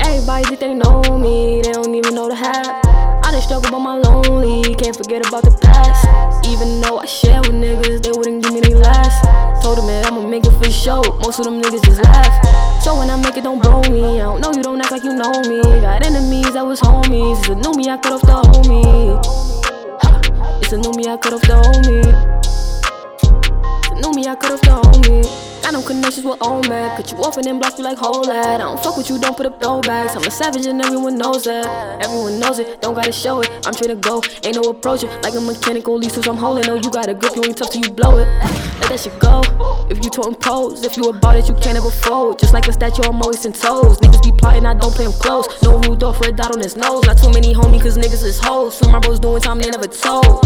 Everybody think they know me, they don't even know the half. I just struggle by my lonely, can't forget about the past. Even though I share with niggas, they wouldn't give me any last. Told them that I'ma make it for show, most of them niggas just laugh. So when I make it, don't blow me. I don't know you, don't act like you know me. Got enemies that was homies, it's a new me, I cut off the homie. It's a new me, I cut off the homie. Me, I off the homie. Got no connections with old man. Cut you off and then block you like whole lad. I don't fuck with you, don't put up throwbacks. I'm a savage and everyone knows that. Everyone knows it, don't gotta show it. I'm trying to go, ain't no approach it. Like a mechanical lease, I'm holding. No, you got a grip, you ain't tough till you blow it. Let that shit go. If you toting pose, if you about it, you can't ever fold. Just like a statue, I'm always in toes. Niggas be plotting, I don't play them close. No Rudolph, red dot on his nose. Not too many homie, cause niggas is hoes. Some my bros doing time they never told.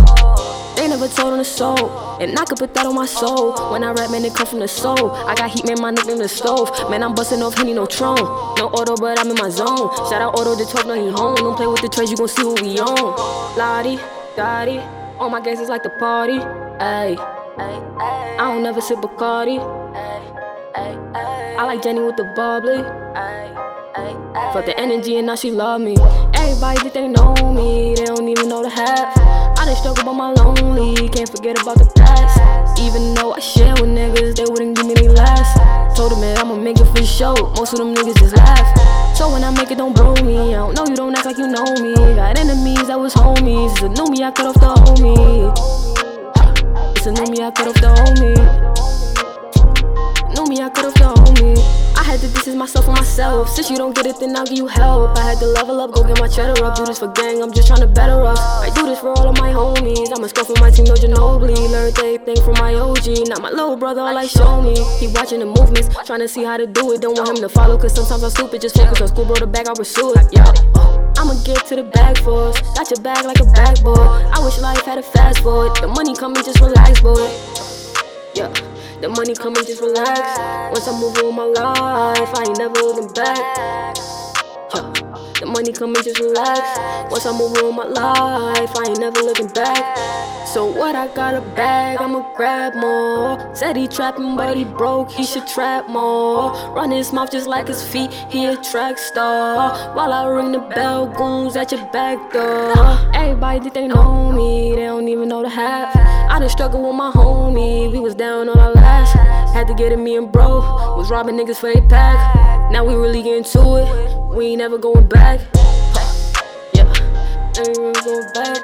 Never told on the soul. And I could put that on my soul. When I rap, man, it come from the soul. I got heat, man, my nickname the stove. Man, I'm busting off Henny, no Tron. No auto, but I'm in my zone. Shout out auto, the 12, no, he home. Don't play with the trades, you gon' see who we on. Lottie, Dottie. All my gangsters like the party. Ayy. I don't never sip Bacardi. I like Jenny with the bubbly. Fuck the energy and now she love me. Everybody think they know me, they don't even know the half. I done struggle but my lonely, can't forget about the past. Even though I share with niggas, they wouldn't give me any last. Told them that I'ma make it for show, most of them niggas just laugh. So when I make it, don't blow me. I don't know you don't act like you know me. Got enemies that was homies. It's a new me, I cut off the homie. It's a new me, I cut off the homie. I had to distance myself from myself. Since you don't get it, then I'll give you help. I had to level up, go get my cheddar up. Do this for gang, I'm just trying to better us. I do this for all of my homies. I'm a skull for my team, no Ginobili. Learned everything from my OG. Not my little brother, all like show me. He watching the movements, trying to see how to do it. Don't want him to follow, cause sometimes I'm stupid. Just focus on school, bro, the bag, I pursue it. Yeah. I'ma get to the bag for us. Got your bag like a backboard. I wish life had a fast forward. The money coming, just relax, boy. Yeah. The money coming, just relax. Once I move on my life, I ain't never looking back. Yeah. The money coming, just relax. Once I move on my life, I ain't never looking back. So what I got a bag, I'ma grab more. Said he trapping, but he broke, he should trap more. Run his mouth just like his feet, he a track star. While I ring the bell, goons at your back door. Everybody think they know me, they don't even know the half. I done struggled with my homie, we was down on our last. Had to get it, me and bro, was robbing niggas for a pack. Now we really getting to it, we ain't never going back. Yeah, we really going back.